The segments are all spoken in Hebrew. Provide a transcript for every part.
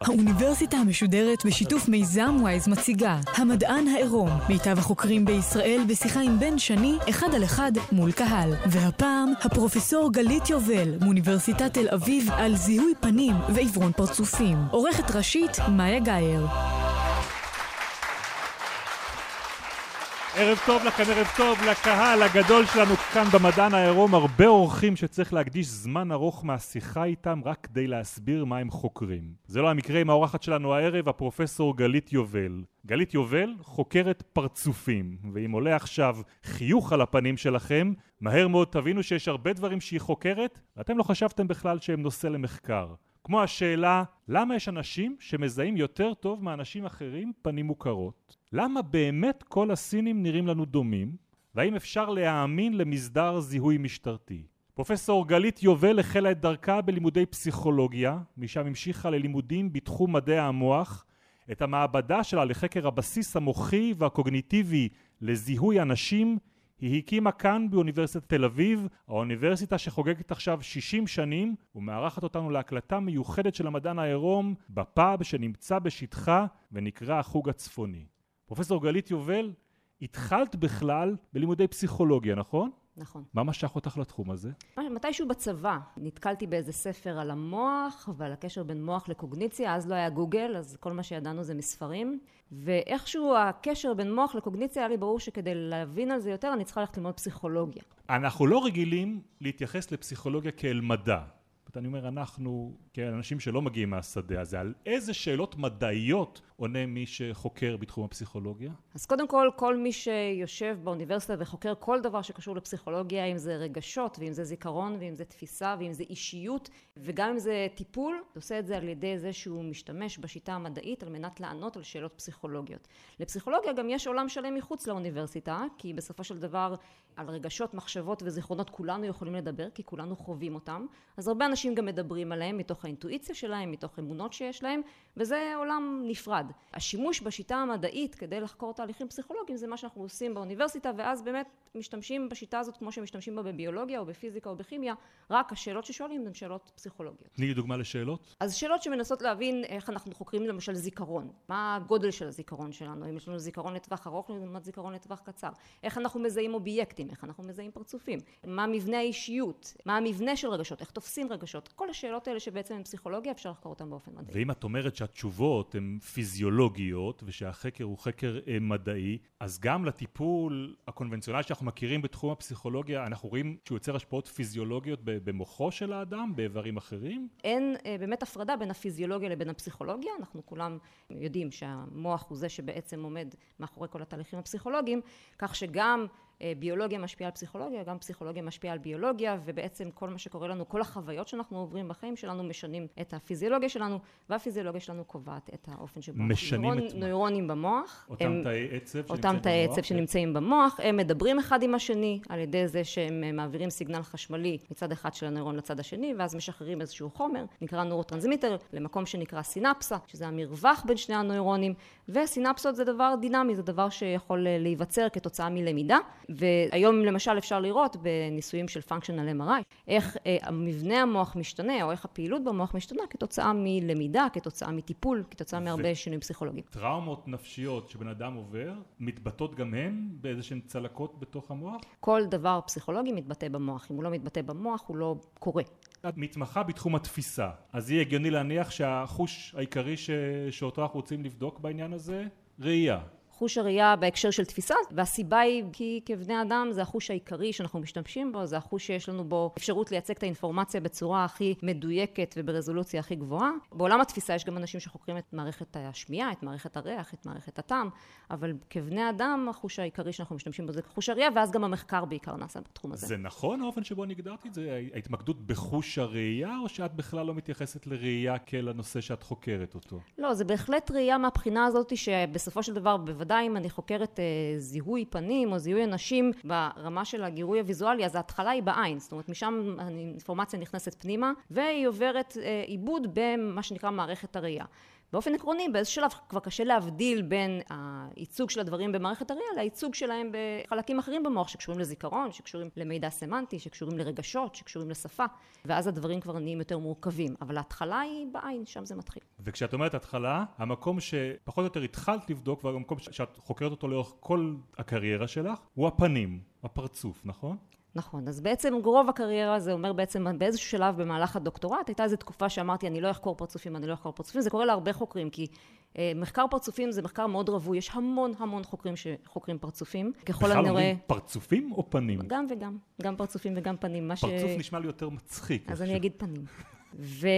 האוניברסיטה המשודרת בשיתוף מיזם וויז מציגה המדען העירום, מיטב החוקרים בישראל בשיחה עם בן שני, אחד על אחד מול קהל. והפעם, הפרופסור גלית יובל, מאוניברסיטת תל אביב, על זיהוי פנים ועיוורון פרצופים. עורכת ראשית, מאיה גאייר. ערב טוב לכם, ערב טוב לקהל הגדול שלנו כאן במדען העירום, הרבה אורחים שצריך להקדיש זמן ארוך מהשיחה איתם רק כדי להסביר מה הם חוקרים. זה לא המקרה עם האורחת שלנו הערב, הפרופסור גלית יובל. גלית יובל חוקרת פרצופים, ואם עולה עכשיו חיוך על הפנים שלכם, מהר מאוד תבינו שיש הרבה דברים שהיא חוקרת, ואתם לא חשבתם בכלל שהם נושא למחקר. כמו השאלה, למה יש אנשים שמזהים יותר טוב מאנשים אחרים פנים מוכרות? למה באמת כל הסינים נראים לנו דומים? והאם אפשר להאמין למסדר זיהוי משטרתי? פרופסור גלית יובל החלה את דרכה בלימודי פסיכולוגיה, משם המשיכה ללימודים בתחום מדעי המוח, את המעבדה שלה לחקר הבסיס המוחי והקוגניטיבי לזיהוי אנשים היא הקימה כאן באוניברסיטת תל אביב, האוניברסיטה שחוגגת עכשיו 60 שנים ומארחת אותנו להקלטה מיוחדת של המדען העירום בפאב שנמצא בשטחה ונקרא החוג הצפוני. פרופסור גלית יובל, התחלת בכלל בלימודי פסיכולוגיה, נכון? נכון. מה משך אותך לתחום הזה? מתישהו בצבא נתקלתי באיזה ספר על המוח ועל הקשר בין מוח לקוגניציה, אז לא היה גוגל, אז כל מה שידענו זה מספרים, ואיכשהו הקשר בין מוח לקוגניציה היה לי ברור שכדי להבין על זה יותר אני צריכה ללכת ללמוד פסיכולוגיה. אנחנו לא רגילים להתייחס לפסיכולוגיה כאל מדע. אני אומר אנחנו כאנשים שלא מגיעים מהשדה הזה, על איזה שאלות מדעיות עונה מי שחוקר בתחום הפסיכולוגיה? אז קודם כל, כל מי שיושב באוניברסיטה וחוקר כל דבר שקשור לפסיכולוגיה, אם זה רגשות, ואם זה זיכרון, ואם זה תפיסה, ואם זה אישיות, וגם אם זה טיפול, עושה את זה על ידי זה שהוא משתמש בשיטה המדעית על מנת לענות על שאלות פסיכולוגיות. לפסיכולוגיה גם יש עולם שלם מחוץ לאוניברסיטה, כי בסופו של דבר על רגשות, מחשבות וזיכרונות כולנו יכולים לדבר, כי כולנו חווים אותם. אז הרבה אנשים גם מדברים עליהם מתוך האינטואיציה שלהם, מתוך אמונות שיש להם, וזה עולם נפרד. השימוש בשיטה המדעית כדי לחקור תהליכים פסיכולוגיים זה מה שאנחנו עושים באוניברסיטה, ואז באמת משתמשים בשיטה הזאת כמו שמשתמשים בה בביולוגיה או בפיזיקה או בכימיה, רק השאלות ששואלים הן שאלות פסיכולוגיות. תני לי דוגמה לשאלות. אז שאלות שמנסות להבין איך אנחנו חוקרים למשל זיכרון. מה הגודל של הזיכרון שלנו? אם יש לנו זיכרון לטווח ארוך לעומת זיכרון לטווח קצר. איך אנחנו מזהים אובייקטים? איך אנחנו מזהים פרצופים? מה מבנה האישיות? מה המבנה של רגשות? איך תופסים רגשות? כל השאלות האלה שבעצם הם פסיכולוגיה אפשר לחקור אותן באופן מדעי. ואם את אומרת שהתשובות הן פיזיולוגיות ושהחקר הוא חקר אה, מדעי, אז גם לטיפול הקונבנציונלי שאנחנו מכירים בתחום הפסיכולוגיה, אנחנו רואים שהוא יוצר השפעות פיזיולוגיות במוחו של האדם, באיברים אחרים? אין אה, באמת הפרדה בין הפיזיולוגיה לבין הפסיכולוגיה, אנחנו כולם יודעים שהמוח הוא זה שבעצם עומד מאחורי כל התהליכים הפסיכולוגיים, כך שגם ביולוגיה משפיעה על פסיכולוגיה, גם פסיכולוגיה משפיעה על ביולוגיה, ובעצם כל מה שקורה לנו, כל החוויות שאנחנו עוברים בחיים שלנו משנים את הפיזיולוגיה שלנו, והפיזיולוגיה שלנו קובעת את האופן שבו משנים נוירון, את נוירונים במוח. אותם הם, תאי עצב אותם תאי עצב שנמצאים במוח, הם מדברים אחד עם השני על ידי זה שהם אה, מעבירים signal חשמלי מצד אחד של הנוירון לצד השני, ואז משחררים איזשהו חומר, נקרא נוירוטרנסמיטר, למקום שנקרא סינפסה, שזה המרווח בין שני הנוירונים, וסינפסות זה דבר דינמי, זה דבר שיכול אה, להיווצר כתוצאה מלמידה. והיום למשל אפשר לראות בניסויים של functional MRI איך אה, המבנה המוח משתנה או איך הפעילות במוח משתנה כתוצאה מלמידה, כתוצאה מטיפול, כתוצאה מהרבה שינויים פסיכולוגיים. טראומות נפשיות שבן אדם עובר מתבטאות גם הן באיזה שהן צלקות בתוך המוח? כל דבר פסיכולוגי מתבטא במוח, אם הוא לא מתבטא במוח הוא לא קורה. את מתמחה בתחום התפיסה, אז יהיה הגיוני להניח שהחוש העיקרי ש... שאותו אנחנו רוצים לבדוק בעניין הזה, ראייה. חוש הראייה בהקשר של תפיסה, והסיבה היא כי כבני אדם זה החוש העיקרי שאנחנו משתמשים בו, זה החוש שיש לנו בו אפשרות לייצג את האינפורמציה בצורה הכי מדויקת וברזולוציה הכי גבוהה. בעולם התפיסה יש גם אנשים שחוקרים את מערכת השמיעה, את מערכת הריח, את מערכת הטעם, אבל כבני אדם החוש העיקרי שאנחנו משתמשים בו זה חוש הראייה, ואז גם המחקר בעיקר נעשה בתחום הזה. זה נכון האופן שבו אני הגדרתי את זה? ההתמקדות בחוש הראייה, או שאת בכלל לא מתייחסת לראייה כאל הנושא שאת חוקרת אותו? לא, זה בהחלט ראייה מהבחינה הזאת שבסופו של דבר, בוודאי אם אני חוקרת אה, זיהוי פנים או זיהוי אנשים ברמה של הגירוי הוויזואלי, אז ההתחלה היא בעין, זאת אומרת משם האינפורמציה נכנסת פנימה והיא עוברת אה, עיבוד במה שנקרא מערכת הראייה. באופן עקרוני באיזשהו שלב כבר קשה להבדיל בין הייצוג של הדברים במערכת הראייה לייצוג שלהם בחלקים אחרים במוח שקשורים לזיכרון, שקשורים למידע סמנטי, שקשורים לרגשות, שקשורים לשפה, ואז הדברים כבר נהיים יותר מורכבים. אבל ההתחלה היא בעין, שם זה מתחיל. וכשאת אומרת התחלה, המקום שפחות או יותר התחלת לבדוק, והמקום שאת חוקרת אותו לאורך כל הקריירה שלך, הוא הפנים, הפרצוף, נכון? נכון, אז בעצם רוב הקריירה זה אומר בעצם באיזשהו שלב במהלך הדוקטורט הייתה איזו תקופה שאמרתי אני לא אחקור פרצופים, אני לא אחקור פרצופים, זה קורה להרבה חוקרים כי אה, מחקר פרצופים זה מחקר מאוד רווי, יש המון המון חוקרים שחוקרים פרצופים, ככל הנראה... בכלל אומרים פרצופים או פנים? גם וגם, גם פרצופים וגם פנים, פרצוף ש... נשמע לי יותר מצחיק. אז אני אגיד פנים. ו...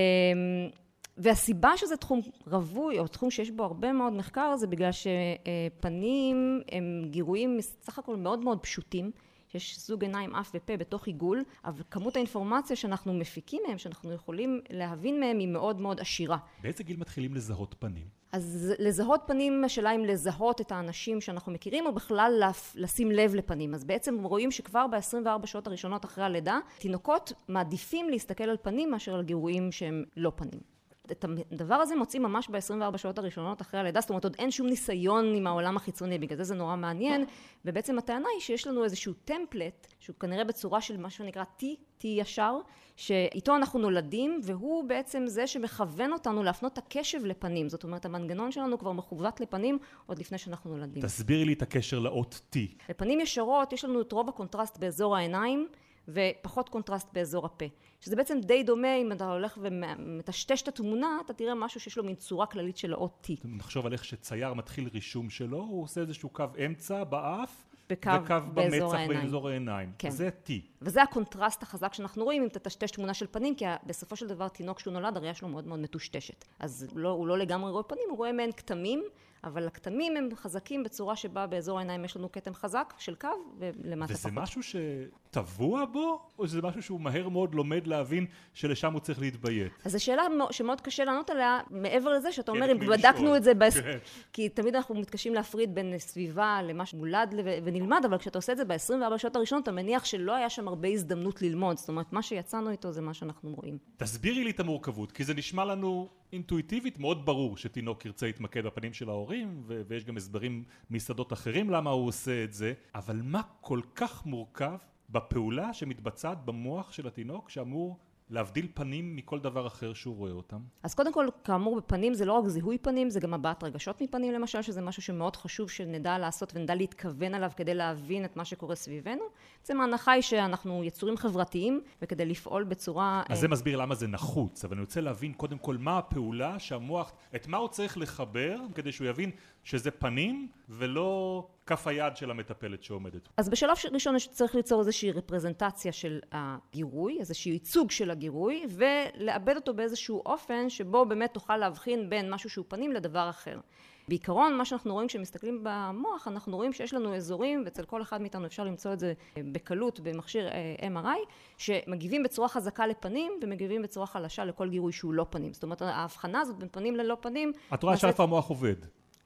והסיבה שזה תחום רווי, או תחום שיש בו הרבה מאוד מחקר, זה בגלל שפנים הם גירויים סך הכל מאוד מאוד פשוטים. יש זוג עיניים, אף ופה בתוך עיגול, אבל כמות האינפורמציה שאנחנו מפיקים מהם, שאנחנו יכולים להבין מהם, היא מאוד מאוד עשירה. באיזה גיל מתחילים לזהות פנים? אז לזהות פנים, השאלה אם לזהות את האנשים שאנחנו מכירים, או בכלל לשים לב לפנים. אז בעצם רואים שכבר ב-24 שעות הראשונות אחרי הלידה, תינוקות מעדיפים להסתכל על פנים מאשר על גירויים שהם לא פנים. את הדבר הזה מוצאים ממש ב-24 שעות הראשונות אחרי הלידה, זאת אומרת עוד אין שום ניסיון עם העולם החיצוני, בגלל זה זה נורא מעניין, ובעצם הטענה היא שיש לנו איזשהו טמפלט, שהוא כנראה בצורה של מה שנקרא T, T ישר, שאיתו אנחנו נולדים, והוא בעצם זה שמכוון אותנו להפנות את הקשב לפנים, זאת אומרת המנגנון שלנו כבר מכוות לפנים עוד לפני שאנחנו נולדים. תסבירי לי את הקשר לאות T. לפנים ישרות יש לנו את רוב הקונטרסט באזור העיניים, ופחות קונטרסט באזור הפה. שזה בעצם די דומה, אם אתה הולך ומטשטש את התמונה, אתה תראה משהו שיש לו מין צורה כללית של האות T. נחשוב על איך שצייר מתחיל רישום שלו, הוא עושה איזשהו קו אמצע באף, בקו באזור העיניים. באזור העיניים. כן. זה T. וזה הקונטרסט החזק שאנחנו רואים אם תטשטש תמונה של פנים, כי בסופו של דבר תינוק שהוא נולד, הראייה שלו מאוד מאוד מטושטשת. אז לא, הוא לא לגמרי רואה פנים, הוא רואה מעין כתמים. אבל הכתמים הם חזקים בצורה שבה באזור העיניים יש לנו כתם חזק של קו ולמטה וזה פחות. וזה משהו שטבוע בו, או שזה משהו שהוא מהר מאוד לומד להבין שלשם הוא צריך להתביית? אז זו שאלה שמאוד קשה לענות עליה, מעבר לזה שאתה אומר, אם בדקנו את זה. כן. כי תמיד אנחנו מתקשים להפריד בין סביבה למה שמולד ונלמד, אבל כשאתה עושה את זה ב-24 שעות הראשונות, אתה מניח שלא היה שם הרבה הזדמנות ללמוד, זאת אומרת, מה שיצאנו איתו זה מה שאנחנו רואים. תסבירי לי את המורכבות, כי זה נשמע לנו אינטואיטיבית מאוד ברור שתינוק ירצה להתמקד בפנים של ההורים ו- ויש גם הסברים משדות אחרים למה הוא עושה את זה אבל מה כל כך מורכב בפעולה שמתבצעת במוח של התינוק שאמור להבדיל פנים מכל דבר אחר שהוא רואה אותם? אז קודם כל, כאמור, בפנים זה לא רק זיהוי פנים, זה גם הבעת רגשות מפנים למשל, שזה משהו שמאוד חשוב שנדע לעשות ונדע להתכוון עליו כדי להבין את מה שקורה סביבנו. בעצם ההנחה היא שאנחנו יצורים חברתיים, וכדי לפעול בצורה... אז זה מסביר למה זה נחוץ, אבל אני רוצה להבין קודם כל מה הפעולה שהמוח, את מה הוא צריך לחבר כדי שהוא יבין שזה פנים ולא כף היד של המטפלת שעומדת. אז בשלב ראשון צריך ליצור איזושהי רפרזנטציה של הגירוי, איזשהו ייצוג של הגירוי, ולעבד אותו באיזשהו אופן שבו באמת תוכל להבחין בין משהו שהוא פנים לדבר אחר. בעיקרון מה שאנחנו רואים כשמסתכלים במוח אנחנו רואים שיש לנו אזורים ואצל כל אחד מאיתנו אפשר למצוא את זה בקלות במכשיר אה, MRI שמגיבים בצורה חזקה לפנים ומגיבים בצורה חלשה לכל גירוי שהוא לא פנים זאת אומרת ההבחנה הזאת בין פנים ללא פנים את רואה שאיפה המוח עובד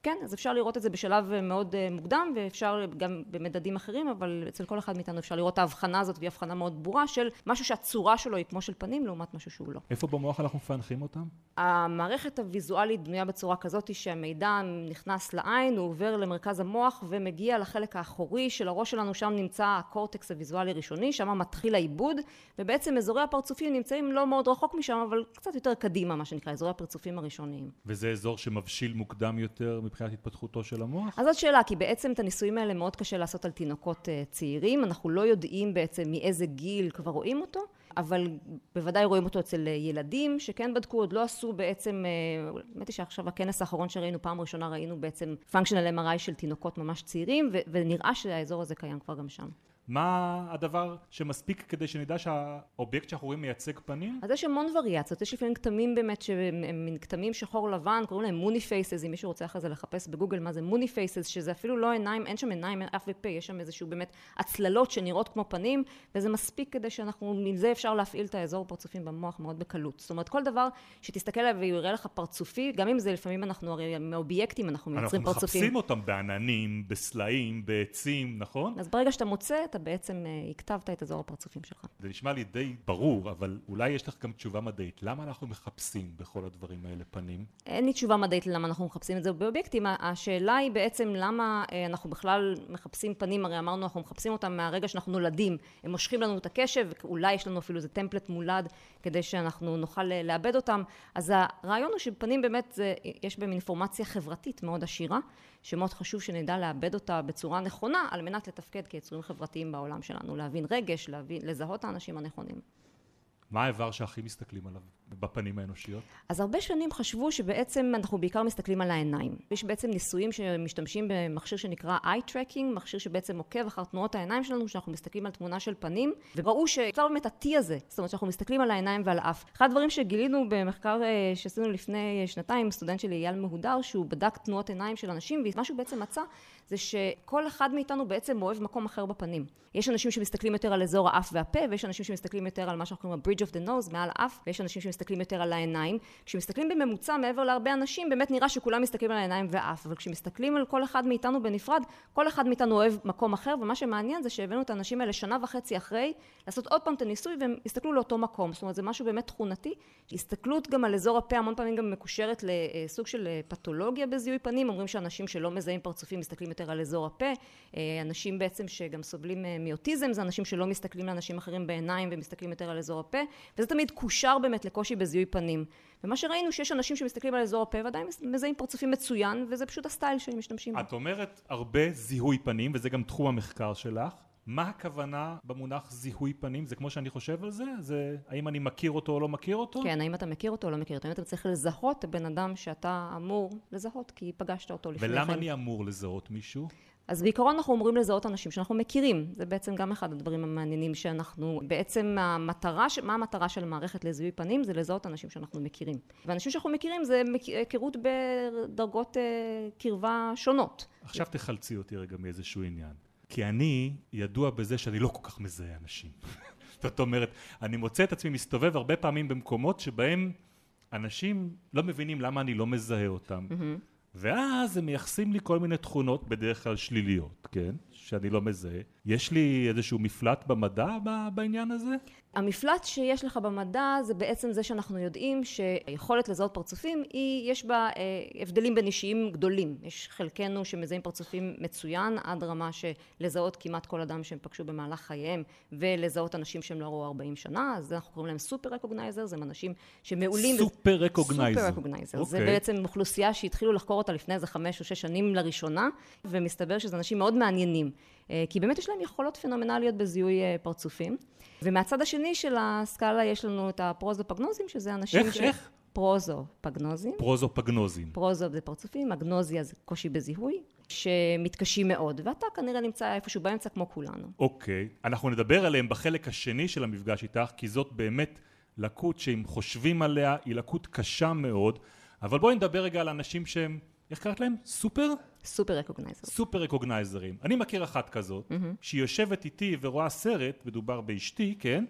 כן, אז אפשר לראות את זה בשלב אה, מאוד אה, מוקדם ואפשר גם במדדים אחרים, אבל אצל כל אחד מאיתנו אפשר לראות את ההבחנה הזאת והיא הבחנה מאוד ברורה של משהו שהצורה שלו היא כמו של פנים לעומת משהו שהוא לא. איפה במוח אנחנו מפענחים אותם? המערכת הוויזואלית בנויה בצורה כזאת שהמידע נכנס לעין, הוא עובר למרכז המוח ומגיע לחלק האחורי של הראש שלנו, שם נמצא הקורטקס הוויזואלי הראשוני, שם מתחיל העיבוד, ובעצם אזורי הפרצופים נמצאים לא מאוד רחוק משם, אבל קצת יותר קדימה, מה שנקרא, אזורי הפרצופים הראשוניים. וזה אזור שמבשיל מוקדם יותר מבחינת התפתחותו של המוח? אז זאת שאלה, כי בעצם את הניסויים האלה מאוד קשה לעשות על תינוקות אה, צעירים, אנחנו לא יודעים בעצם מאיזה גיל כבר רואים אותו, אבל בוודאי רואים אותו אצל אה, ילדים שכן בדקו, עוד לא עשו בעצם, אה, האמת היא שעכשיו הכנס האחרון שראינו, פעם ראשונה ראינו בעצם functional MRI של תינוקות ממש צעירים, ונראה שהאזור הזה קיים כבר גם שם. מה הדבר שמספיק כדי שנדע שהאובייקט שאנחנו רואים מייצג פנים? אז יש המון וריאציות, יש לפעמים כתמים באמת שהם מין כתמים שחור לבן, קוראים להם Mooney faces, אם מישהו רוצה אחרי זה לחפש בגוגל מה זה Mooney faces, שזה אפילו לא עיניים, אין שם עיניים, אין אף ופה, יש שם איזשהו באמת הצללות שנראות כמו פנים, וזה מספיק כדי שאנחנו, עם זה אפשר להפעיל את האזור פרצופים במוח מאוד בקלות. זאת אומרת, כל דבר שתסתכל עליו ויראה לך פרצופי, גם אם זה לפעמים אנחנו הרי מאובייקטים, אנחנו מייצרים פרצופים. אנחנו מחפשים אותם בעננים, בסלעים, בעצים, נכון? אז ברגע שאתה מוצא, אתה בעצם אה, הפעלת את אזור הפרצופים שלך. זה נשמע לי די ברור, אבל אולי יש לך גם תשובה מדעית. למה אנחנו מחפשים בכל הדברים האלה פנים? אין לי תשובה מדעית למה אנחנו מחפשים את זה באובייקטים. השאלה היא בעצם למה אה, אנחנו בכלל מחפשים פנים, הרי אמרנו אנחנו מחפשים אותם מהרגע שאנחנו נולדים. הם מושכים לנו את הקשב, אולי יש לנו אפילו איזה טמפלט מולד כדי שאנחנו נוכל אה, לאבד אותם. אז הרעיון הוא שפנים באמת, זה, יש בהם אינפורמציה חברתית מאוד עשירה. שמאוד חשוב שנדע לעבד אותה בצורה נכונה על מנת לתפקד כיצורים חברתיים בעולם שלנו, להבין רגש, להבין, לזהות האנשים הנכונים. מה האיבר שהכי מסתכלים עליו בפנים האנושיות? אז הרבה שנים חשבו שבעצם אנחנו בעיקר מסתכלים על העיניים. יש בעצם ניסויים שמשתמשים במכשיר שנקרא eye tracking, מכשיר שבעצם עוקב אחר תנועות העיניים שלנו, שאנחנו מסתכלים על תמונה של פנים, וראו שכבר באמת ה-T הזה, זאת אומרת שאנחנו מסתכלים על העיניים ועל האף. אחד הדברים שגילינו במחקר אה, שעשינו לפני שנתיים, סטודנט שלי אייל מהודר, שהוא בדק תנועות עיניים של אנשים, ומה שהוא בעצם מצא זה שכל אחד מאיתנו בעצם אוהב מקום אחר בפנים. יש אנשים שמסתכלים יותר על אזור האף והפה, ויש אנשים שמסתכלים יותר על מה שאנחנו קוראים ה-bridge of the nose, מעל האף, ויש אנשים שמסתכלים יותר על העיניים. כשמסתכלים בממוצע מעבר להרבה אנשים, באמת נראה שכולם מסתכלים על העיניים והאף, אבל כשמסתכלים על כל אחד מאיתנו בנפרד, כל אחד מאיתנו אוהב מקום אחר, ומה שמעניין זה שהבאנו את האנשים האלה שנה וחצי אחרי, לעשות עוד פעם את הניסוי, והם הסתכלו לאותו מקום. זאת אומרת, זה משהו באמת תכונתי. הסתכלות גם על אזור הפה, המון פעמים גם מקושרת לסוג של פתולוגיה בזיהוי פנים. אומרים שאנשים שלא מזהים פרצופים מסתכלים יותר על אזור הפה. אנשים בעצם שגם סובלים מאוטיזם, זה אנשים שלא מסתכלים לאנשים אחרים בעיניים ומסתכלים יותר על אזור הפה, וזה תמיד קושר באמת לקושי בזיהוי פנים. ומה שראינו שיש אנשים שמסתכלים על אזור הפה ועדיין מזהים פרצופים מצוין, וזה פשוט הסטייל שהם משתמשים בו. את אומרת הרבה זיהוי פנים, וזה גם תחום המחקר שלך. מה הכוונה במונח זיהוי פנים? זה כמו שאני חושב על זה? זה האם אני מכיר אותו או לא מכיר אותו? כן, האם אתה מכיר אותו או לא מכיר אותו. האם אתה צריך לזהות הבן אדם שאתה אמור לזהות, כי פגשת אותו לפני כן. ולמה אני אמור לזהות מישהו? אז בעיקרון אנחנו אומרים לזהות אנשים שאנחנו מכירים. זה בעצם גם אחד הדברים המעניינים שאנחנו, בעצם המטרה, מה המטרה של מערכת לזיהוי פנים? זה לזהות אנשים שאנחנו מכירים. ואנשים שאנחנו מכירים זה היכרות בדרגות קרבה שונות. עכשיו תחלצי אותי רגע מאיזשהו עניין. כי אני ידוע בזה שאני לא כל כך מזהה אנשים. זאת אומרת, אני מוצא את עצמי מסתובב הרבה פעמים במקומות שבהם אנשים לא מבינים למה אני לא מזהה אותם. Mm-hmm. ואז הם מייחסים לי כל מיני תכונות, בדרך כלל שליליות, כן? שאני לא מזהה. יש לי איזשהו מפלט במדע בעניין הזה? המפלט שיש לך במדע זה בעצם זה שאנחנו יודעים שהיכולת לזהות פרצופים היא, יש בה אה, הבדלים בין אישיים גדולים. יש חלקנו שמזהים פרצופים מצוין עד רמה שלזהות כמעט כל אדם שהם פגשו במהלך חייהם ולזהות אנשים שהם לא ראו 40 שנה, אז אנחנו קוראים להם סופר רקוגנייזר, זה אנשים שמעולים... סופר רקוגנייזר. סופר רקוגנייזר. Okay. זה בעצם אוכלוסייה שהתחילו לחקור אותה לפני איזה חמש או שש שנים לראשונה, ומסתבר שזה אנשים מאוד מעניינים. כי באמת יש להם יכולות פנומנליות בזיהוי פרצופים. ומהצד השני של הסקאלה יש לנו את הפרוזופגנוזים, שזה אנשים איך, ש... איך? פרוזופגנוזים. פרוזופגנוזים. פרוזו זה פרצופים, אגנוזיה זה קושי בזיהוי, שמתקשים מאוד, ואתה כנראה נמצא איפשהו באמצע כמו כולנו. אוקיי, אנחנו נדבר עליהם בחלק השני של המפגש איתך, כי זאת באמת לקות שאם חושבים עליה, היא לקות קשה מאוד, אבל בואי נדבר רגע על אנשים שהם, איך קראת להם? סופר? סופר רקוגנייזרים. סופר רקוגנייזרים. אני מכיר אחת כזאת, mm-hmm. שהיא יושבת איתי ורואה סרט, מדובר באשתי, כן?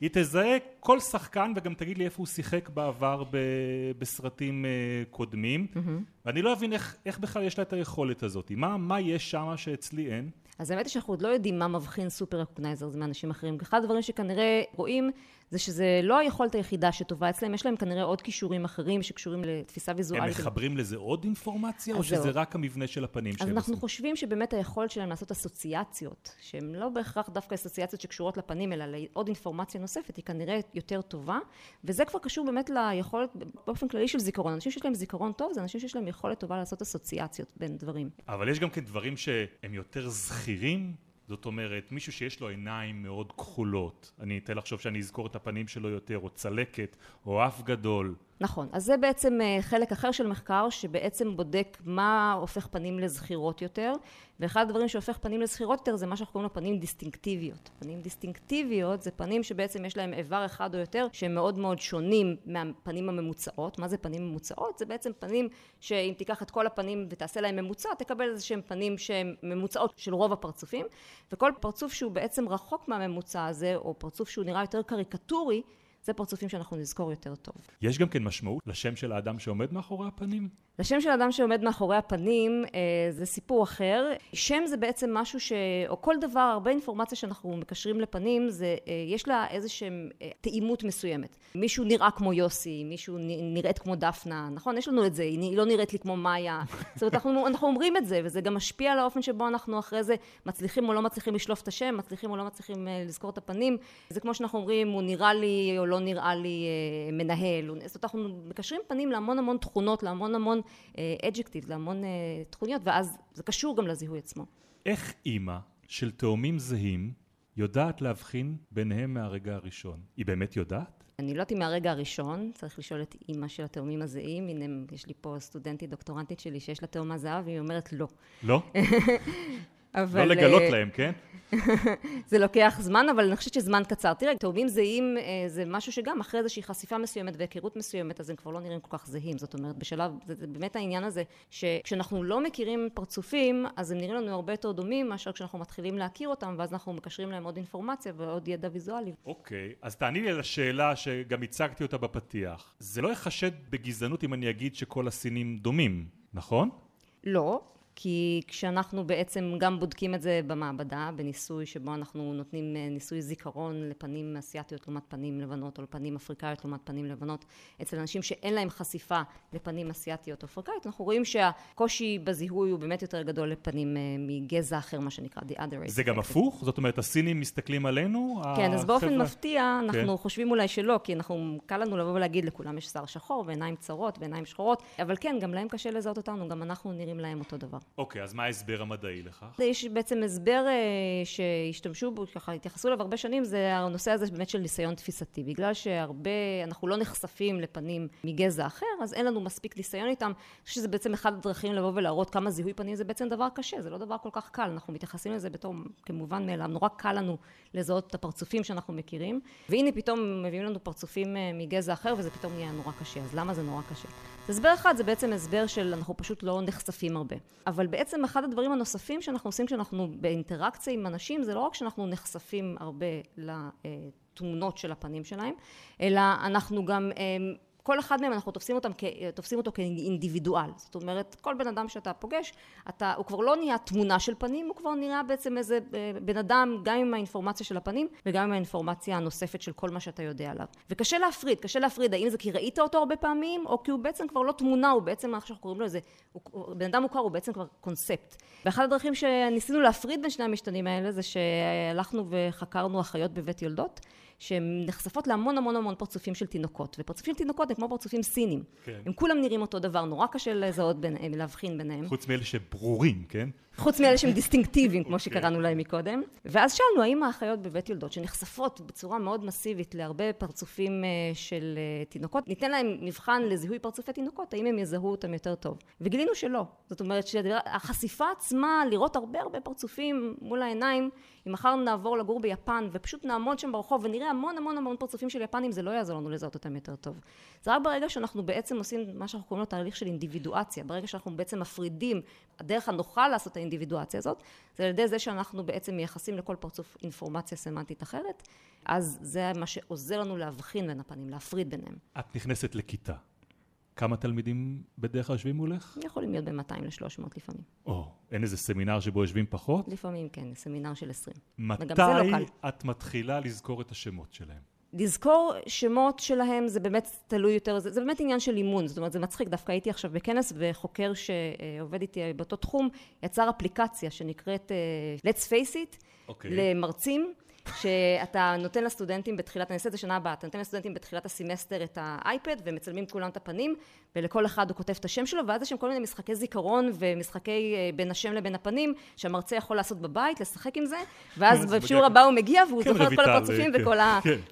היא תזהה כל שחקן וגם תגיד לי איפה הוא שיחק בעבר ב- בסרטים uh, קודמים, mm-hmm. ואני לא אבין איך, איך בכלל יש לה את היכולת הזאת. מה, מה יש שם שאצלי אין? אז האמת היא שאנחנו עוד לא יודעים מה מבחין סופר רקוגנייזר מאנשים אחרים. אחד הדברים שכנראה רואים זה שזה לא היכולת היחידה שטובה אצלם, יש להם כנראה עוד כישורים אחרים שקשורים לתפיסה ויזואלית. הם מחברים לזה עוד אינפורמציה, או שזה עוד. רק המבנה של הפנים שלהם? אז אנחנו עושים? חושבים שבאמת היכולת שלהם לעשות אסוציאציות, שהן לא בהכרח דווקא אסוציאציות שקשורות לפנים, אלא לעוד אינפורמציה נוספת, היא כנראה יותר טובה, וזה כבר קשור באמת ליכולת באופן כללי של זיכרון. אנשים שיש להם זיכרון טוב, זה אנשים שיש להם יכולת טובה לעשות אסוציאציות בין דברים. אבל יש גם כן דברים שהם יותר זכירים זאת אומרת, מישהו שיש לו עיניים מאוד כחולות, אני אתן לחשוב שאני אזכור את הפנים שלו יותר, או צלקת, או אף גדול. נכון. אז זה בעצם אה, חלק אחר של מחקר שבעצם בודק מה הופך פנים לזכירות יותר, ואחד הדברים שהופך פנים לזכירות יותר זה מה שאנחנו קוראים לו פנים דיסטינקטיביות. פנים דיסטינקטיביות זה פנים שבעצם יש להם איבר אחד או יותר שהם מאוד מאוד שונים מהפנים הממוצעות. מה זה פנים ממוצעות? זה בעצם פנים שאם תיקח את כל הפנים ותעשה להם ממוצע, תקבל איזה שהם פנים שהם ממוצעות של רוב הפרצופים, וכל פרצוף שהוא בעצם רחוק מהממוצע הזה, או פרצוף שהוא נראה יותר קריקטורי, זה פרצופים שאנחנו נזכור יותר טוב. יש גם כן משמעות לשם של האדם שעומד מאחורי הפנים? לשם של האדם שעומד מאחורי הפנים אה, זה סיפור אחר. שם זה בעצם משהו ש... או כל דבר, הרבה אינפורמציה שאנחנו מקשרים לפנים, זה, אה, יש לה איזושהי אה, טעימות מסוימת. מישהו נראה כמו יוסי, מישהו נראית כמו דפנה, נכון? יש לנו את זה, היא לא נראית לי כמו מאיה. זאת אומרת, אנחנו, אנחנו אומרים את זה, וזה גם משפיע על האופן שבו אנחנו אחרי זה מצליחים או לא מצליחים לשלוף את השם, מצליחים או לא מצליחים לזכור את הפנים. זה כמו שאנחנו אומרים, הוא נראה לי או לא נראה לי מנהל. זאת אומרת, אנחנו מקשרים פנים להמון המון תכונות, להמון המון אדג'קטיב, להמון תכוניות, ואז זה קשור גם לזיהוי עצמו. איך אימא של תאומים זהים יודעת להבחין ביניהם מהרגע הראשון? היא באמת יודעת? אני לא יודעת אם מהרגע הראשון, צריך לשאול את אימא של התאומים הזהים, הנה יש לי פה סטודנטית דוקטורנטית שלי שיש לה תאומה זהב, והיא אומרת לא. לא? אבל... לא לגלות להם, כן? זה לוקח זמן, אבל אני חושבת שזמן קצר. תראה, תאומים זהים אה, זה משהו שגם אחרי איזושהי חשיפה מסוימת והיכרות מסוימת, אז הם כבר לא נראים כל כך זהים. זאת אומרת, בשלב, זה, זה באמת העניין הזה, שכשאנחנו לא מכירים פרצופים, אז הם נראים לנו הרבה יותר דומים מאשר כשאנחנו מתחילים להכיר אותם, ואז אנחנו מקשרים להם עוד אינפורמציה ועוד ידע ויזואלי. אוקיי, אז תעני לי על השאלה שגם הצגתי אותה בפתיח. זה לא יחשד בגזענות אם אני אגיד שכל הסינים דומים, נכון? לא, כי כשאנחנו בעצם גם בודקים את זה במעבדה, בניסוי שבו אנחנו נותנים אה, ניסוי זיכרון לפנים אסיאתיות לעומת פנים לבנות, או לפנים אפריקאיות לעומת פנים לבנות, אצל אנשים שאין להם חשיפה לפנים אסיאתיות או אפריקאיות, אנחנו רואים שהקושי בזיהוי הוא באמת יותר גדול לפנים אה, מגזע אחר, מה שנקרא the other race. זה גם הפוך? זאת אומרת, הסינים מסתכלים עלינו? כן, אז באופן מפתיע, אנחנו כן. חושבים אולי שלא, כי אנחנו, קל לנו לבוא ולהגיד, לכולם יש שיער שחור ועיניים צרות ועיניים שחורות, אבל כן, גם להם קשה לזהות אותנו, גם אנחנו נראים להם אותו דבר. אוקיי, אז מה ההסבר המדעי לכך? יש בעצם הסבר אה, שהשתמשו בו, ככה התייחסו אליו הרבה שנים, זה הנושא הזה באמת של ניסיון תפיסתי. בגלל שהרבה, אנחנו לא נחשפים לפנים מגזע אחר, אז אין לנו מספיק ניסיון איתם. אני חושבת שזה בעצם אחד הדרכים לבוא ולהראות כמה זיהוי פנים זה בעצם דבר קשה, זה לא דבר כל כך קל, אנחנו מתייחסים לזה בתור כמובן מאליו, נורא קל לנו לזהות את הפרצופים שאנחנו מכירים, והנה פתאום מביאים לנו פרצופים אה, מגזע אחר וזה פתאום נהיה נורא קשה, אז למה זה נורא קשה? הסבר אחד זה בעצם הסבר של אנחנו פשוט לא נחשפים הרבה. אבל בעצם אחד הדברים הנוספים שאנחנו עושים כשאנחנו באינטראקציה עם אנשים, זה לא רק שאנחנו נחשפים הרבה לתמונות של הפנים שלהם, אלא אנחנו גם אה, כל אחד מהם אנחנו תופסים, אותם, תופסים אותו כאינדיבידואל. זאת אומרת, כל בן אדם שאתה פוגש, אתה, הוא כבר לא נהיה תמונה של פנים, הוא כבר נראה בעצם איזה אה, בן אדם, גם עם האינפורמציה של הפנים, וגם עם האינפורמציה הנוספת של כל מה שאתה יודע עליו. וקשה להפריד, קשה להפריד, האם זה כי ראית אותו הרבה פעמים, או כי הוא בעצם כבר לא תמונה, הוא בעצם, מה שאנחנו קוראים לו איזה, הוא, בן אדם מוכר, הוא בעצם כבר קונספט. ואחת הדרכים שניסינו להפריד בין שני המשתנים האלה, זה שהלכנו וחקרנו אחיות בבית יולדות. שהן נחשפות להמון המון המון פרצופים של תינוקות, ופרצופים של תינוקות הם כמו פרצופים סינים. כן. הם כולם נראים אותו דבר, נורא קשה לזהות ביניהם, להבחין ביניהם. חוץ מאלה שברורים, כן? חוץ מאלה שהם דיסטינקטיביים, כמו אוקיי. שקראנו להם מקודם. ואז שאלנו, האם האחיות בבית יולדות, שנחשפות בצורה מאוד מסיבית להרבה פרצופים אה, של אה, תינוקות, ניתן להם מבחן לזיהוי פרצופי תינוקות, האם הם יזהו אותם יותר טוב. וגילינו שלא. זאת אומרת שהחשיפה עצמה, לראות הרבה הרבה פרצופים מול העיניים, אם מחר נעבור לגור ביפן ופשוט נעמוד שם ברחוב ונראה המון המון המון פרצופים של יפנים, זה לא יעזור לנו לזהות אותם יותר טוב. זה רק ברגע שאנחנו בעצם עושים מה שאנחנו קוראים לו תהליך של אינדיבידואציה, ברגע שאנחנו בעצם מפרידים, הדרך הנוחה לעשות האינדיבידואציה הזאת, זה על ידי זה שאנחנו בעצם מייחסים לכל פרצוף אינפורמציה סמנטית אחרת, אז זה מה שעוזר לנו להבחין בין הפנים, להפריד ביניהם. את נכנסת לכיתה. כמה תלמידים בדרך כלל יושבים מולך? יכולים להיות בין 200 ל-300 לפעמים. או, אין איזה סמינר שבו יושבים פחות? לפעמים כן, סמינר של 20. מתי לא את מתחילה לזכור את השמות שלהם? לזכור שמות שלהם זה באמת תלוי יותר, זה, זה באמת עניין של אימון, זאת אומרת זה מצחיק, דווקא הייתי עכשיו בכנס וחוקר שעובד איתי באותו תחום יצר אפליקציה שנקראת uh, Let's Face It okay. אוקיי. למרצים שאתה נותן לסטודנטים בתחילת, אני אעשה את זה שנה הבאה, אתה נותן לסטודנטים בתחילת הסמסטר את האייפד ומצלמים כולם את הפנים ולכל אחד הוא כותב את השם שלו ואז יש שם כל מיני משחקי זיכרון ומשחקי אה, בין השם לבין הפנים שהמרצה יכול לעשות בבית, לשחק עם זה ואז בשיעור הבא הוא מגיע והוא כן, זוכר את כל הפרצופים כן,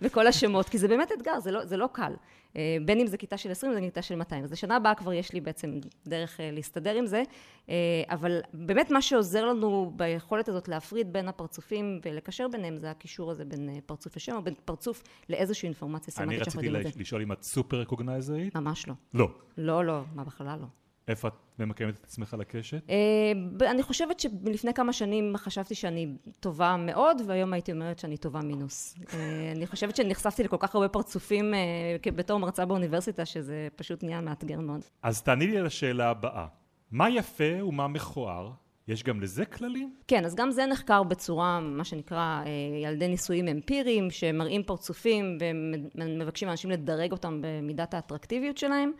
וכל כן. השמות כי זה באמת אתגר, זה לא- זה לא קל. אה, בין אם זה כיתה של 20 ובין אם כיתה של 200. אז לשנה הבאה כבר יש לי בעצם דרך אה, להסתדר עם זה, אה, אבל באמת מה שעוזר לנו ביכולת הזאת להפריד בין הפרצופים ולקשר ביניהם זה הקישור הזה בין פרצוף לשם או בין פרצוף לאיזושהי אינפורמציה אני סמנטית שאנחנו רציתי יודעים את זה. לשאול אם את סופר רקוגנייזרית? ממש לא. לא. לא, לא, מה בכלל לא. איפה את ממקמת את עצמך על הקשת? אה, אני חושבת שלפני כמה שנים חשבתי שאני טובה מאוד, והיום הייתי אומרת שאני טובה מינוס. אה, אני חושבת שנחשפתי לכל כך הרבה פרצופים אה, בתור מרצה באוניברסיטה, שזה פשוט נהיה מאתגר מאוד. אז תעני לי על השאלה הבאה. מה יפה ומה מכוער? יש גם לזה כללים? כן, אז גם זה נחקר בצורה, מה שנקרא, על ידי ניסויים אמפיריים, שמראים פרצופים ומבקשים מאנשים לדרג אותם במידת האטרקטיביות שלהם,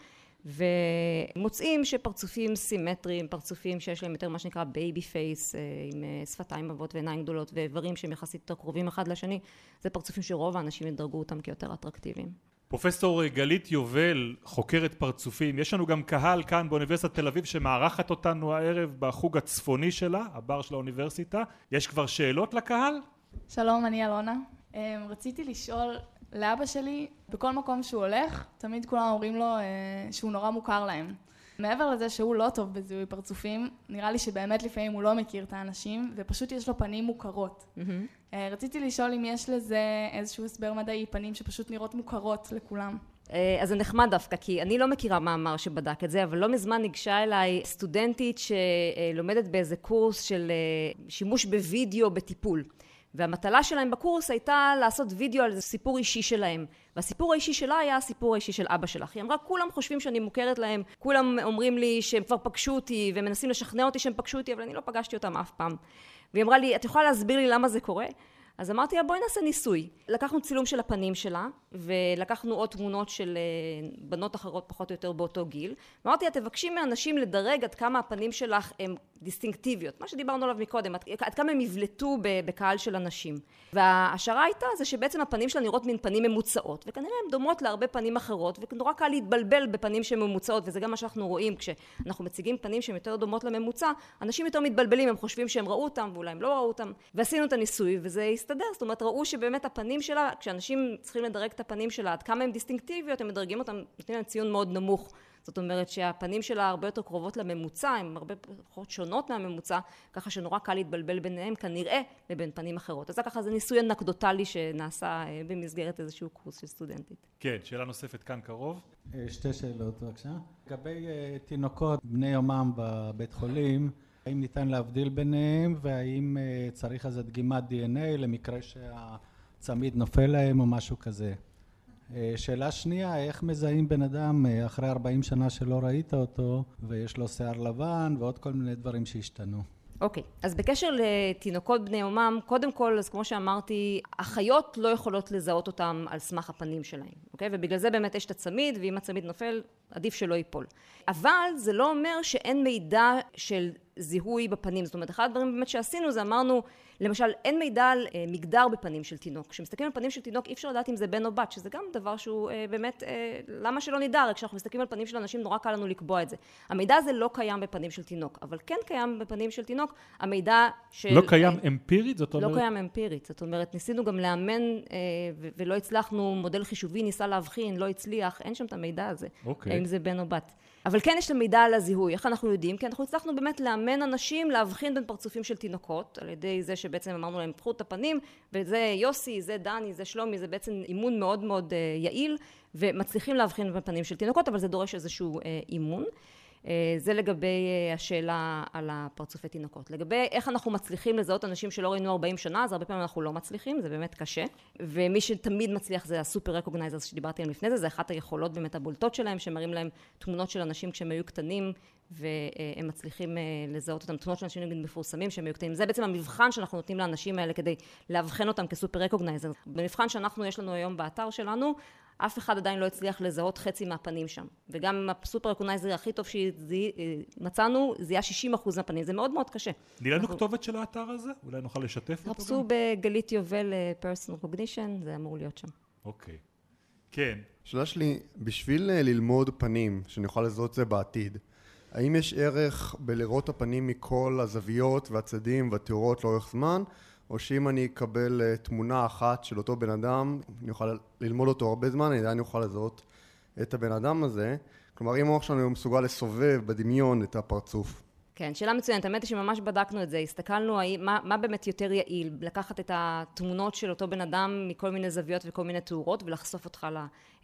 ומוצאים שפרצופים סימטריים, פרצופים שיש להם יותר מה שנקרא baby face, עם אה, שפתיים עבות ועיניים גדולות, ואיברים שהם יחסית יותר קרובים אחד לשני, זה פרצופים שרוב האנשים ידרגו אותם כיותר אטרקטיביים. פרופסור גלית יובל, חוקרת פרצופים, יש לנו גם קהל כאן באוניברסיטת תל אביב שמארחת אותנו הערב בחוג הצפוני שלה, הבר של האוניברסיטה. יש כבר שאלות לקהל? שלום, אני אלונה. אמ, רציתי לשאול, לאבא שלי, בכל מקום שהוא הולך, תמיד כולם אומרים לו אה, שהוא נורא מוכר להם. מעבר לזה שהוא לא טוב בזיהוי פרצופים, נראה לי שבאמת לפעמים הוא לא מכיר את האנשים, ופשוט יש לו פנים מוכרות. אה, רציתי לשאול אם יש לזה איזשהו הסבר מדעי, פנים שפשוט נראות מוכרות לכולם. אה, אז זה נחמד דווקא, כי אני לא מכירה מאמר שבדק את זה, אבל לא מזמן ניגשה אליי סטודנטית שלומדת באיזה קורס של אה, שימוש בווידאו בטיפול. והמטלה שלהם בקורס הייתה לעשות וידאו על סיפור אישי שלהם. והסיפור האישי שלה היה הסיפור האישי של אבא שלך. היא אמרה, כולם חושבים שאני מוכרת להם, כולם אומרים לי שהם כבר פגשו אותי, ומנסים לשכנע אותי שהם פגשו אותי, אבל אני לא פגשתי אותם אף פעם. והיא אמרה לי, את יכולה להסביר לי למה זה קורה? אז אמרתי לה, בואי נעשה ניסוי. לקחנו צילום של הפנים שלה, ולקחנו עוד תמונות של אה, בנות אחרות פחות או יותר באותו גיל. ואמרתי לה, תבקשי מאנשים לדרג עד כמה הפנים שלך הן דיסטינקטיביות, מה שדיברנו עליו מקודם, עד, עד כמה הם יבלטו בקהל של אנשים. וההשערה הייתה זה שבעצם הפנים שלה נראות מין פנים ממוצעות, וכנראה הן דומות להרבה פנים אחרות, ונורא קל להתבלבל בפנים שהן ממוצעות, וזה גם מה שאנחנו רואים כשאנחנו מציגים פנים שהן יותר דומות לממוצע, אנשים יותר מתבלבלים, הם חושבים שהם ראו אותם, ואולי הם לא ראו אותם, ועשינו את הניסוי, וזה הסתדר, זאת אומרת, ראו שבאמת הפנים שלה, כשאנשים צריכים לדרג את הפנים שלה, עד כמה הן דיסטינקטיביות, הם מדרגים אותם, נותנים להם ציון מאוד נמוך. זאת אומרת שהפנים שלה הרבה יותר קרובות לממוצע, הן הרבה פחות שונות מהממוצע, ככה שנורא קל להתבלבל ביניהם כנראה לבין פנים אחרות. אז זה ככה זה ניסוי אנקדוטלי שנעשה אה, במסגרת איזשהו קורס של סטודנטית. כן, שאלה נוספת כאן קרוב. אה, שתי שאלות בבקשה. לגבי אה, תינוקות בני יומם בבית חולים, האם ניתן להבדיל ביניהם והאם אה, צריך איזה דגימת DNA למקרה שהצמיד נופל להם או משהו כזה? אה, שאלה שנייה, איך מזהים בן אדם אה, אחרי 40 שנה שלא ראית אותו ויש לו שיער לבן ועוד כל מיני דברים שהשתנו? אוקיי, אז בקשר לתינוקות בני יומם, קודם כל, אז כמו שאמרתי, החיות לא יכולות לזהות אותם על סמך הפנים שלהם, אוקיי? ובגלל זה באמת יש את הצמיד, ואם הצמיד נופל, עדיף שלא ייפול. אבל זה לא אומר שאין מידע של זיהוי בפנים. זאת אומרת, אחד הדברים באמת שעשינו זה אמרנו, למשל, אין מידע על אה, מגדר בפנים של תינוק. כשמסתכלים על פנים של תינוק, אי אפשר לדעת אם זה בן או בת, שזה גם דבר שהוא אה, באמת, אה, למה שלא נדע? הרי כשאנחנו מסתכלים על פנים של אנשים, נורא קל לנו לקבוע את זה. המידע הזה לא קיים בפנים של תינוק, אבל כן קיים בפנים של תינוק, המידע של... לא קיים אה, אמפירית? זאת לא אומרת... קיים אמפירית, זאת אומרת, ניסינו גם לאמן אה, ולא הצלחנו, מודל חישובי ניסה להבחין, לא הצליח, אין שם את המידע הזה, אוקיי. האם זה בן או בת. אבל כן יש למידע על הזיהוי, איך אנחנו יודעים? כי אנחנו הצלחנו באמת לאמן אנשים להבחין בין פרצופים של תינוקות, על ידי זה שבעצם אמרנו להם, קחו את הפנים, וזה יוסי, זה דני, זה שלומי, זה בעצם אימון מאוד מאוד אה, יעיל, ומצליחים להבחין בין פנים של תינוקות, אבל זה דורש איזשהו אה, אימון. אה, זה לגבי אה, השאלה על הפרצופי תינוקות. לגבי איך אנחנו מצליחים לזהות אנשים שלא ראינו 40 שנה, אז הרבה פעמים אנחנו לא מצליחים, זה באמת קשה. ומי שתמיד מצליח זה הסופר רקוגנייזרס שדיברתי עליהם לפני זה, זה אחת היכולות באמת הבולטות שלהם, שמראים להם תמונות של אנשים כשהם היו קטנים, והם מצליחים אה, לזהות אותם, תמונות של אנשים נגיד מפורסמים שהם היו קטנים. זה בעצם המבחן שאנחנו נותנים לאנשים האלה כדי לאבחן אותם כ super recognizer. במבחן שאנחנו, יש לנו היום באתר שלנו, אף אחד עדיין לא הצליח לזהות חצי מהפנים שם. וגם עם ה super recognizer הכי טוב שמצאנו, זיהה 60% מהפנים, זה מאוד מאוד קשה. תני לנו כתובת של האתר הזה? אולי נוכל לשתף אותו חפשו גם? בגלית יובל person recognition, זה אמור להיות שם. אוקיי. כן. השאלה שלי, בשביל אה, ללמוד פנים, שאני אוכל לזהות את זה בעתיד, האם יש ערך בלראות הפנים מכל הזוויות והצדדים והתיאורות לאורך זמן, או שאם אני אקבל אה, תמונה אחת של אותו בן אדם, אני אוכל ללמוד אותו הרבה זמן, אני עדיין אוכל לזהות את הבן אדם הזה. כלומר, אם המוח שלנו מסוגל לסובב בדמיון את הפרצוף. כן, שאלה מצוינת. האמת היא שממש בדקנו את זה, הסתכלנו מה, מה באמת יותר יעיל, לקחת את התמונות של אותו בן אדם מכל מיני זוויות וכל מיני תאורות ולחשוף אותך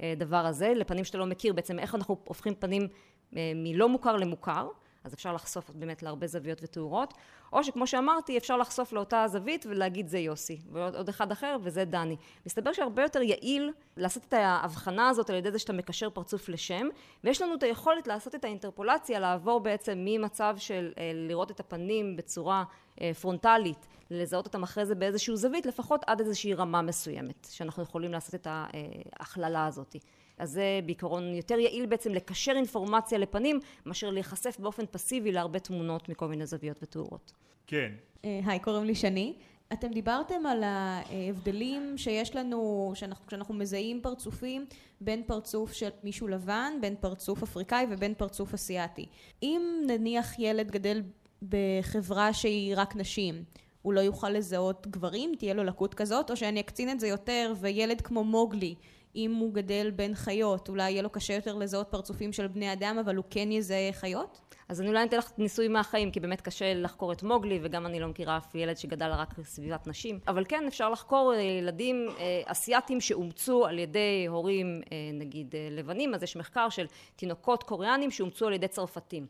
לדבר הזה, לפנים שאתה לא מכיר, בעצם איך אנחנו הופכים פנים אה, מלא מוכר למוכר, אז אפשר לחשוף באמת להרבה זוויות ותאורות, או שכמו שאמרתי, אפשר לחשוף לאותה הזווית ולהגיד זה יוסי, ועוד עוד אחד אחר וזה דני. מסתבר שהרבה יותר יעיל לעשות את ההבחנה הזאת על ידי זה שאתה מקשר פרצוף לשם, ויש לנו את היכולת לעשות את האינטרפולציה, לעבור בעצם ממצב של אה, לראות את הפנים בצורה אה, פרונטלית, לזהות אותם אחרי זה באיזושהי זווית, לפחות עד איזושהי רמה מסוימת, שאנחנו יכולים לעשות את ההכללה הזאת. אז זה בעיקרון יותר יעיל בעצם לקשר אינפורמציה לפנים, מאשר להיחשף באופן פסיבי להרבה תמונות מכל מיני זוויות ותאורות. כן. אה, היי, קוראים לי שני. אתם דיברתם על ההבדלים שיש לנו, שאנחנו, כשאנחנו מזהים פרצופים, בין פרצוף של מישהו לבן, בין פרצוף אפריקאי ובין פרצוף אסיאתי. אם נניח ילד גדל בחברה שהיא רק נשים, הוא לא יוכל לזהות גברים, תהיה לו לקות כזאת, או שאני אקצין את זה יותר, וילד כמו מוגלי, אם הוא גדל בין חיות, אולי יהיה לו קשה יותר לזהות פרצופים של בני אדם, אבל הוא כן יזהה חיות? אז אני אולי אתן לך ניסוי מהחיים, כי באמת קשה לחקור את מוגלי, וגם אני לא מכירה אף ילד שגדל רק בסביבת נשים. אבל כן, אפשר לחקור אה, ילדים אה, אסיאתים שאומצו על ידי הורים, אה, נגיד, לבנים, אז יש מחקר של תינוקות קוריאנים שאומצו על ידי צרפתים.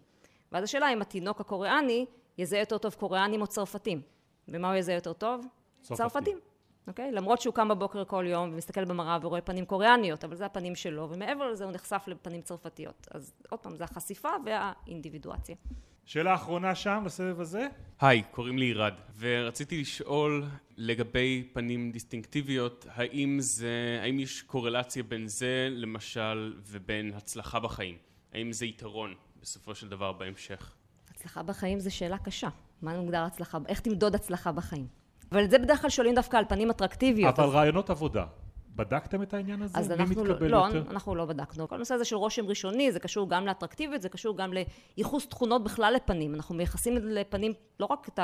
ואז השאלה אם התינוק הקוריאני יזהה יותר טוב קוריאנים או צרפתים. ומה הוא יזהה יותר טוב? צרפתים. אוקיי? למרות שהוא קם בבוקר כל יום ומסתכל במראה ורואה פנים קוריאניות, אבל זה הפנים שלו, ומעבר לזה הוא נחשף לפנים צרפתיות. אז עוד פעם, זה החשיפה והאינדיבידואציה. שאלה אחרונה שם, בסבב הזה? היי, קוראים לי עירד, ורציתי לשאול לגבי פנים דיסטינקטיביות, האם זה, האם יש קורלציה בין זה למשל ובין הצלחה בחיים? האם זה יתרון בסופו של דבר בהמשך? הצלחה בחיים זו שאלה קשה. מה מוגדר הצלחה? איך תמדוד הצלחה בחיים? אבל את זה בדרך כלל שואלים דווקא על פנים אטרקטיביות. אבל אז- רעיונות עבודה. בדקתם את העניין הזה? אז מי אנחנו לא, לא, יותר? אנחנו לא בדקנו. כל הנושא הזה של רושם ראשוני, זה קשור גם לאטרקטיביות, זה קשור גם לייחוס תכונות בכלל לפנים. אנחנו מייחסים לפנים לא רק את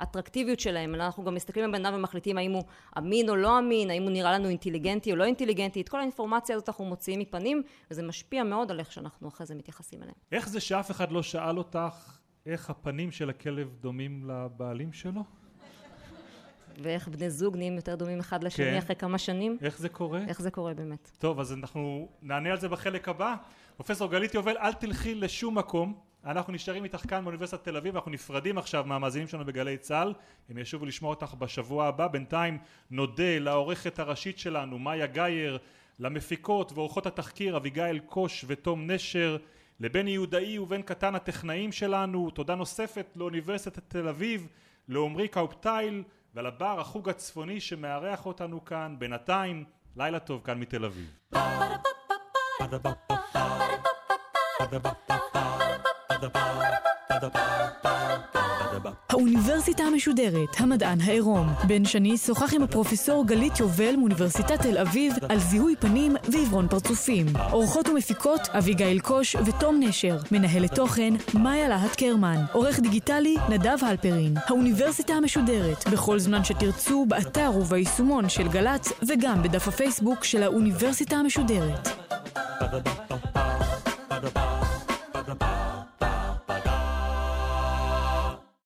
האטרקטיביות שלהם, אלא אנחנו גם מסתכלים על בן אדם ומחליטים האם הוא אמין או לא אמין, האם הוא נראה לנו אינטליגנטי או לא אינטליגנטי. את כל האינפורמציה הזאת אנחנו מוציאים מפנים, וזה משפיע מאוד על איך שאנחנו אחרי זה מתייחסים אליהם. איך זה שאף אחד לא שאל אותך איך הפנים של הכלב דומים לבעלים שלו? ואיך בני זוג נהיים יותר דומים אחד לשני כן. אחרי כמה שנים. איך זה קורה? איך זה קורה באמת. טוב, אז אנחנו נענה על זה בחלק הבא. פרופסור גלית יובל, אל תלכי לשום מקום. אנחנו נשארים איתך כאן באוניברסיטת תל אביב, אנחנו נפרדים עכשיו מהמאזינים שלנו בגלי צה"ל. הם ישובו לשמוע אותך בשבוע הבא. בינתיים נודה לעורכת הראשית שלנו, מאיה גאייר, למפיקות ועורכות התחקיר, אביגיל קוש ותום נשר, לבני יהודאי ובן קטן הטכנאים שלנו. תודה נוספת לאוניברסיטת תל אביב, לעומרי קאופטייל ולבר, החוג הצפוני שמארח אותנו כאן. בינתיים, לילה טוב כאן מתל אביב. האוניברסיטה המשודרת, המדען העירום. בן שני שוחח עם הפרופסור גלית יובל מאוניברסיטת תל אביב על זיהוי פנים ועיוורון פרצופים. אורחות ומפיקות אביגיל קוש ותום נשר. מנהלת תוכן מאיה להט קרמן. עורך דיגיטלי נדב הלפרין. האוניברסיטה המשודרת, בכל זמן שתרצו, באתר וביישומון של גל"צ וגם בדף הפייסבוק של האוניברסיטה המשודרת.